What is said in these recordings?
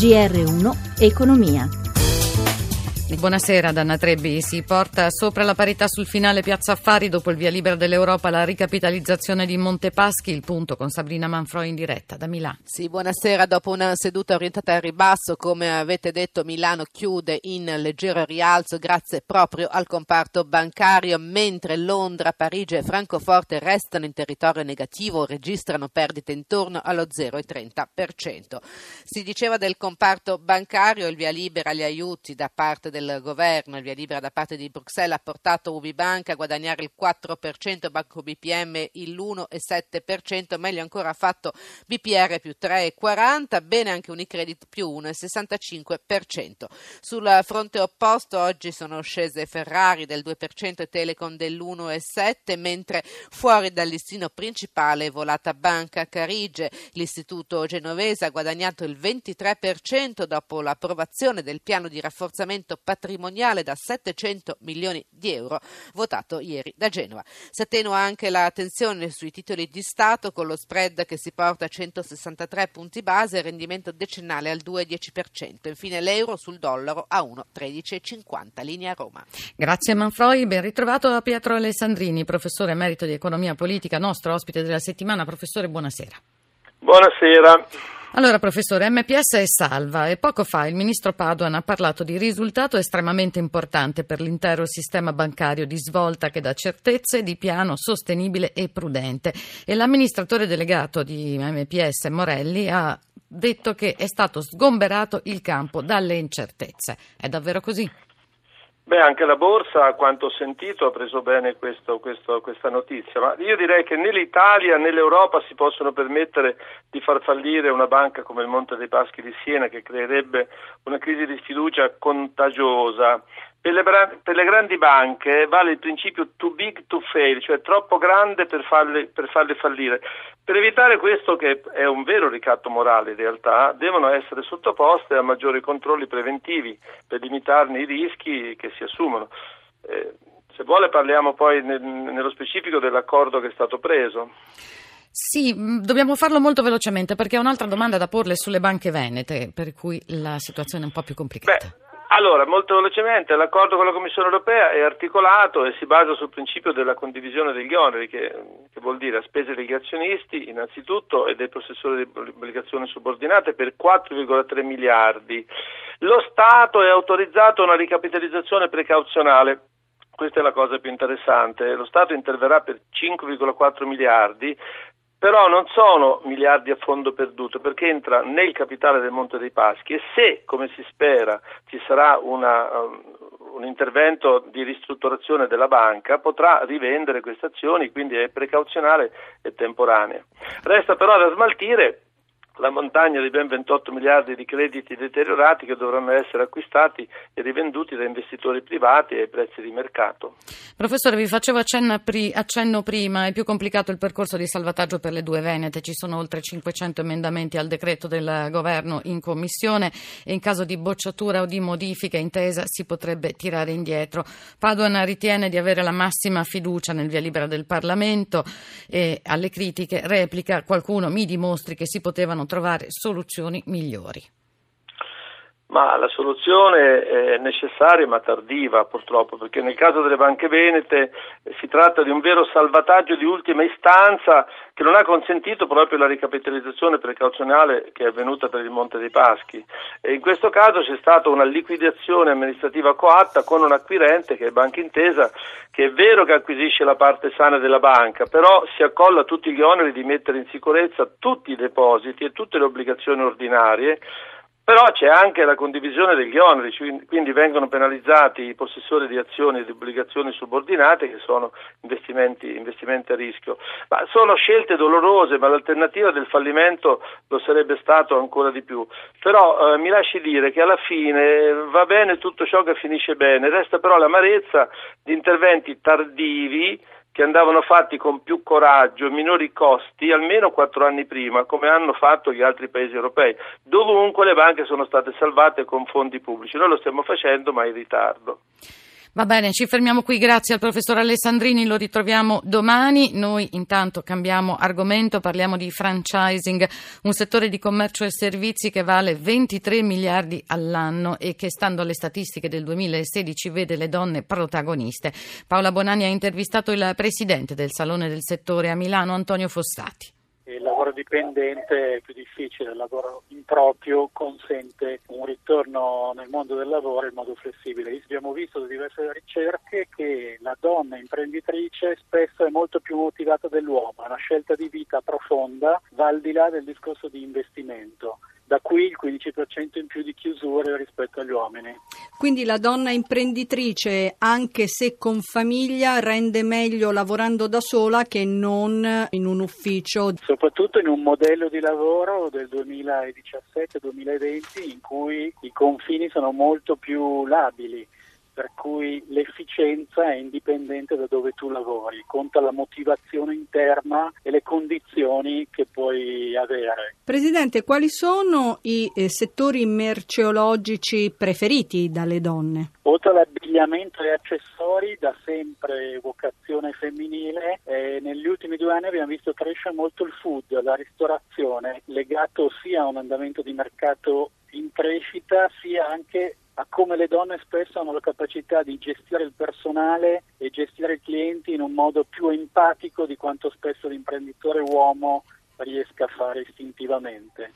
GR1 Economia. Buonasera Danna Trebbi, si porta sopra la parità sul finale Piazza Affari dopo il via libera dell'Europa la ricapitalizzazione di Montepaschi, il punto con Sabrina Manfroi in diretta da Milano. Sì, buonasera, dopo una seduta orientata al ribasso, come avete detto Milano chiude in leggero rialzo grazie proprio al comparto bancario, mentre Londra, Parigi e Francoforte restano in territorio negativo, registrano perdite intorno allo 0,30%. Si diceva del comparto bancario, il via libera agli aiuti da parte del governo, il via libera da parte di Bruxelles ha portato Ubibank a guadagnare il 4%, Banco BPM il 1,7%, meglio ancora ha fatto BPR più 3,40%, bene anche Unicredit più 1,65%. Sul fronte opposto oggi sono scese Ferrari del 2% e Telecom dell'1,7%, mentre fuori dal listino principale è volata Banca Carige. L'istituto genovese ha guadagnato il 23% dopo l'approvazione del piano di rafforzamento patrimoniale da 700 milioni di euro votato ieri da Genova. Si attenua anche la tensione sui titoli di Stato con lo spread che si porta a 163 punti base e rendimento decennale al 2,10%. Infine l'euro sul dollaro a 1,1350. Linea Roma. Grazie Manfroi, ben ritrovato a Pietro Alessandrini, professore emerito di economia politica, nostro ospite della settimana. Professore, buonasera. Buonasera. Allora, professore, MPS è salva e poco fa il ministro Paduan ha parlato di risultato estremamente importante per l'intero sistema bancario di svolta che dà certezze di piano sostenibile e prudente. E l'amministratore delegato di MPS, Morelli, ha detto che è stato sgomberato il campo dalle incertezze. È davvero così? Beh, anche la borsa, a quanto ho sentito, ha preso bene questo, questo, questa notizia, ma io direi che né l'Italia né l'Europa si possono permettere di far fallire una banca come il Monte dei Paschi di Siena che creerebbe una crisi di sfiducia contagiosa. Per le, per le, grandi banche vale il principio too big to fail, cioè troppo grande per farle, per farle, fallire. Per evitare questo, che è un vero ricatto morale in realtà, devono essere sottoposte a maggiori controlli preventivi per limitarne i rischi che si assumono. Eh, se vuole parliamo poi nel, nello specifico dell'accordo che è stato preso. Sì, mm, dobbiamo farlo molto velocemente perché ho un'altra domanda da porle sulle banche venete, per cui la situazione è un po' più complicata. Beh, allora, molto velocemente, l'accordo con la Commissione europea è articolato e si basa sul principio della condivisione degli oneri, che, che vuol dire a spese degli azionisti innanzitutto e dei possessori di obbligazioni subordinate per 4,3 miliardi. Lo Stato è autorizzato a una ricapitalizzazione precauzionale questa è la cosa più interessante, lo Stato interverrà per 5,4 miliardi, però non sono miliardi a fondo perduto perché entra nel capitale del Monte dei Paschi e se, come si spera, ci sarà una, um, un intervento di ristrutturazione della banca, potrà rivendere queste azioni, quindi è precauzionale e temporanea. Resta però da smaltire la montagna di ben 28 miliardi di crediti deteriorati che dovranno essere acquistati e rivenduti da investitori privati ai prezzi di mercato. Professore, vi facevo accenno prima, è più complicato il percorso di salvataggio per le due Venete, ci sono oltre 500 emendamenti al decreto del governo in commissione e in caso di bocciatura o di modifica intesa si potrebbe tirare indietro. Paduan ritiene di avere la massima fiducia nel via libera del Parlamento e alle critiche replica qualcuno mi dimostri che si potevano trovare soluzioni migliori. Ma la soluzione è necessaria ma tardiva purtroppo, perché nel caso delle banche venete eh, si tratta di un vero salvataggio di ultima istanza che non ha consentito proprio la ricapitalizzazione precauzionale che è avvenuta per il Monte dei Paschi. E in questo caso c'è stata una liquidazione amministrativa coatta con un acquirente che è Banca Intesa, che è vero che acquisisce la parte sana della banca, però si accolla tutti gli oneri di mettere in sicurezza tutti i depositi e tutte le obbligazioni ordinarie però c'è anche la condivisione degli oneri, quindi vengono penalizzati i possessori di azioni e di obbligazioni subordinate che sono investimenti, investimenti, a rischio. Ma sono scelte dolorose, ma l'alternativa del fallimento lo sarebbe stato ancora di più. Però eh, mi lasci dire che alla fine va bene tutto ciò che finisce bene, resta però l'amarezza di interventi tardivi che andavano fatti con più coraggio e minori costi almeno quattro anni prima, come hanno fatto gli altri paesi europei. Dovunque le banche sono state salvate con fondi pubblici. Noi lo stiamo facendo, ma in ritardo. Va bene, ci fermiamo qui, grazie al professor Alessandrini, lo ritroviamo domani. Noi intanto cambiamo argomento, parliamo di franchising, un settore di commercio e servizi che vale 23 miliardi all'anno e che stando alle statistiche del 2016 vede le donne protagoniste. Paola Bonani ha intervistato il presidente del Salone del settore a Milano, Antonio Fossati lavoro dipendente è più difficile, il lavoro improprio consente un ritorno nel mondo del lavoro in modo flessibile. Abbiamo visto da diverse ricerche che la donna imprenditrice spesso è molto più motivata dell'uomo, è una scelta di vita profonda, va al di là del discorso di investimento. Da qui il 15% in più di chiusure rispetto agli uomini. Quindi la donna imprenditrice, anche se con famiglia, rende meglio lavorando da sola che non in un ufficio. Soprattutto in un modello di lavoro del 2017-2020 in cui i confini sono molto più labili per cui l'efficienza è indipendente da dove tu lavori, conta la motivazione interna e le condizioni che puoi avere. Presidente, quali sono i eh, settori merceologici preferiti dalle donne? Oltre all'abbigliamento e accessori, da sempre vocazione femminile, eh, negli ultimi due anni abbiamo visto crescere molto il food, la ristorazione, legato sia a un andamento di mercato in crescita sia anche a come le donne spesso hanno la capacità di gestire il personale e gestire i clienti in un modo più empatico di quanto spesso l'imprenditore uomo riesca a fare istintivamente.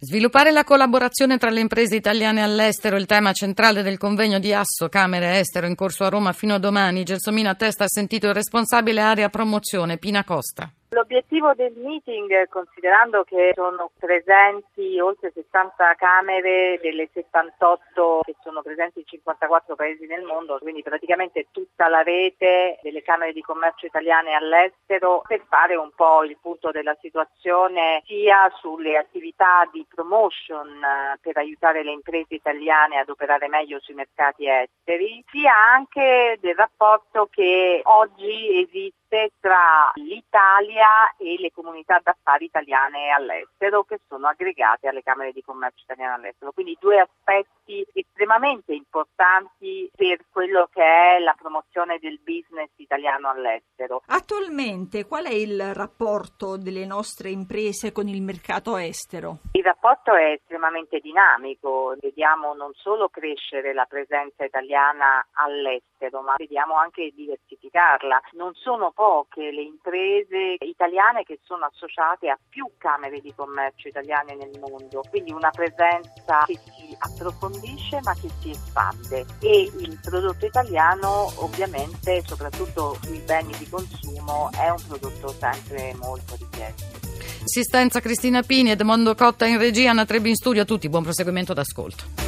Sviluppare la collaborazione tra le imprese italiane all'estero il tema centrale del convegno di Asso Camere Estero in corso a Roma fino a domani. Gelsomino a testa ha sentito il responsabile area promozione Pina Costa. L'obiettivo del meeting, considerando che sono presenti oltre 60 camere delle 78 che sono presenti in 54 paesi nel mondo, quindi praticamente tutta la rete delle camere di commercio italiane all'estero, per fare un po' il punto della situazione sia sulle attività di promotion eh, per aiutare le imprese italiane ad operare meglio sui mercati esteri, sia anche del rapporto che oggi esiste tra l'Italia e le comunità d'affari italiane all'estero che sono aggregate alle Camere di Commercio italiane all'estero. Quindi due aspetti estremamente importanti per quello che è la promozione del business italiano all'estero. Attualmente qual è il rapporto delle nostre imprese con il mercato estero? Il rapporto è estremamente dinamico, vediamo non solo crescere la presenza italiana all'estero, ma vediamo anche diversificarla. Non sono poche le imprese italiane che sono associate a più camere di commercio italiane nel mondo, quindi una presenza che si approfondisce ma che si espande e il prodotto italiano ovviamente soprattutto sui beni di consumo è un prodotto sempre molto richiesto. Assistenza Cristina Pini, Edmondo Cotta in regia, Anna Trebbi in studio, a tutti buon proseguimento d'ascolto.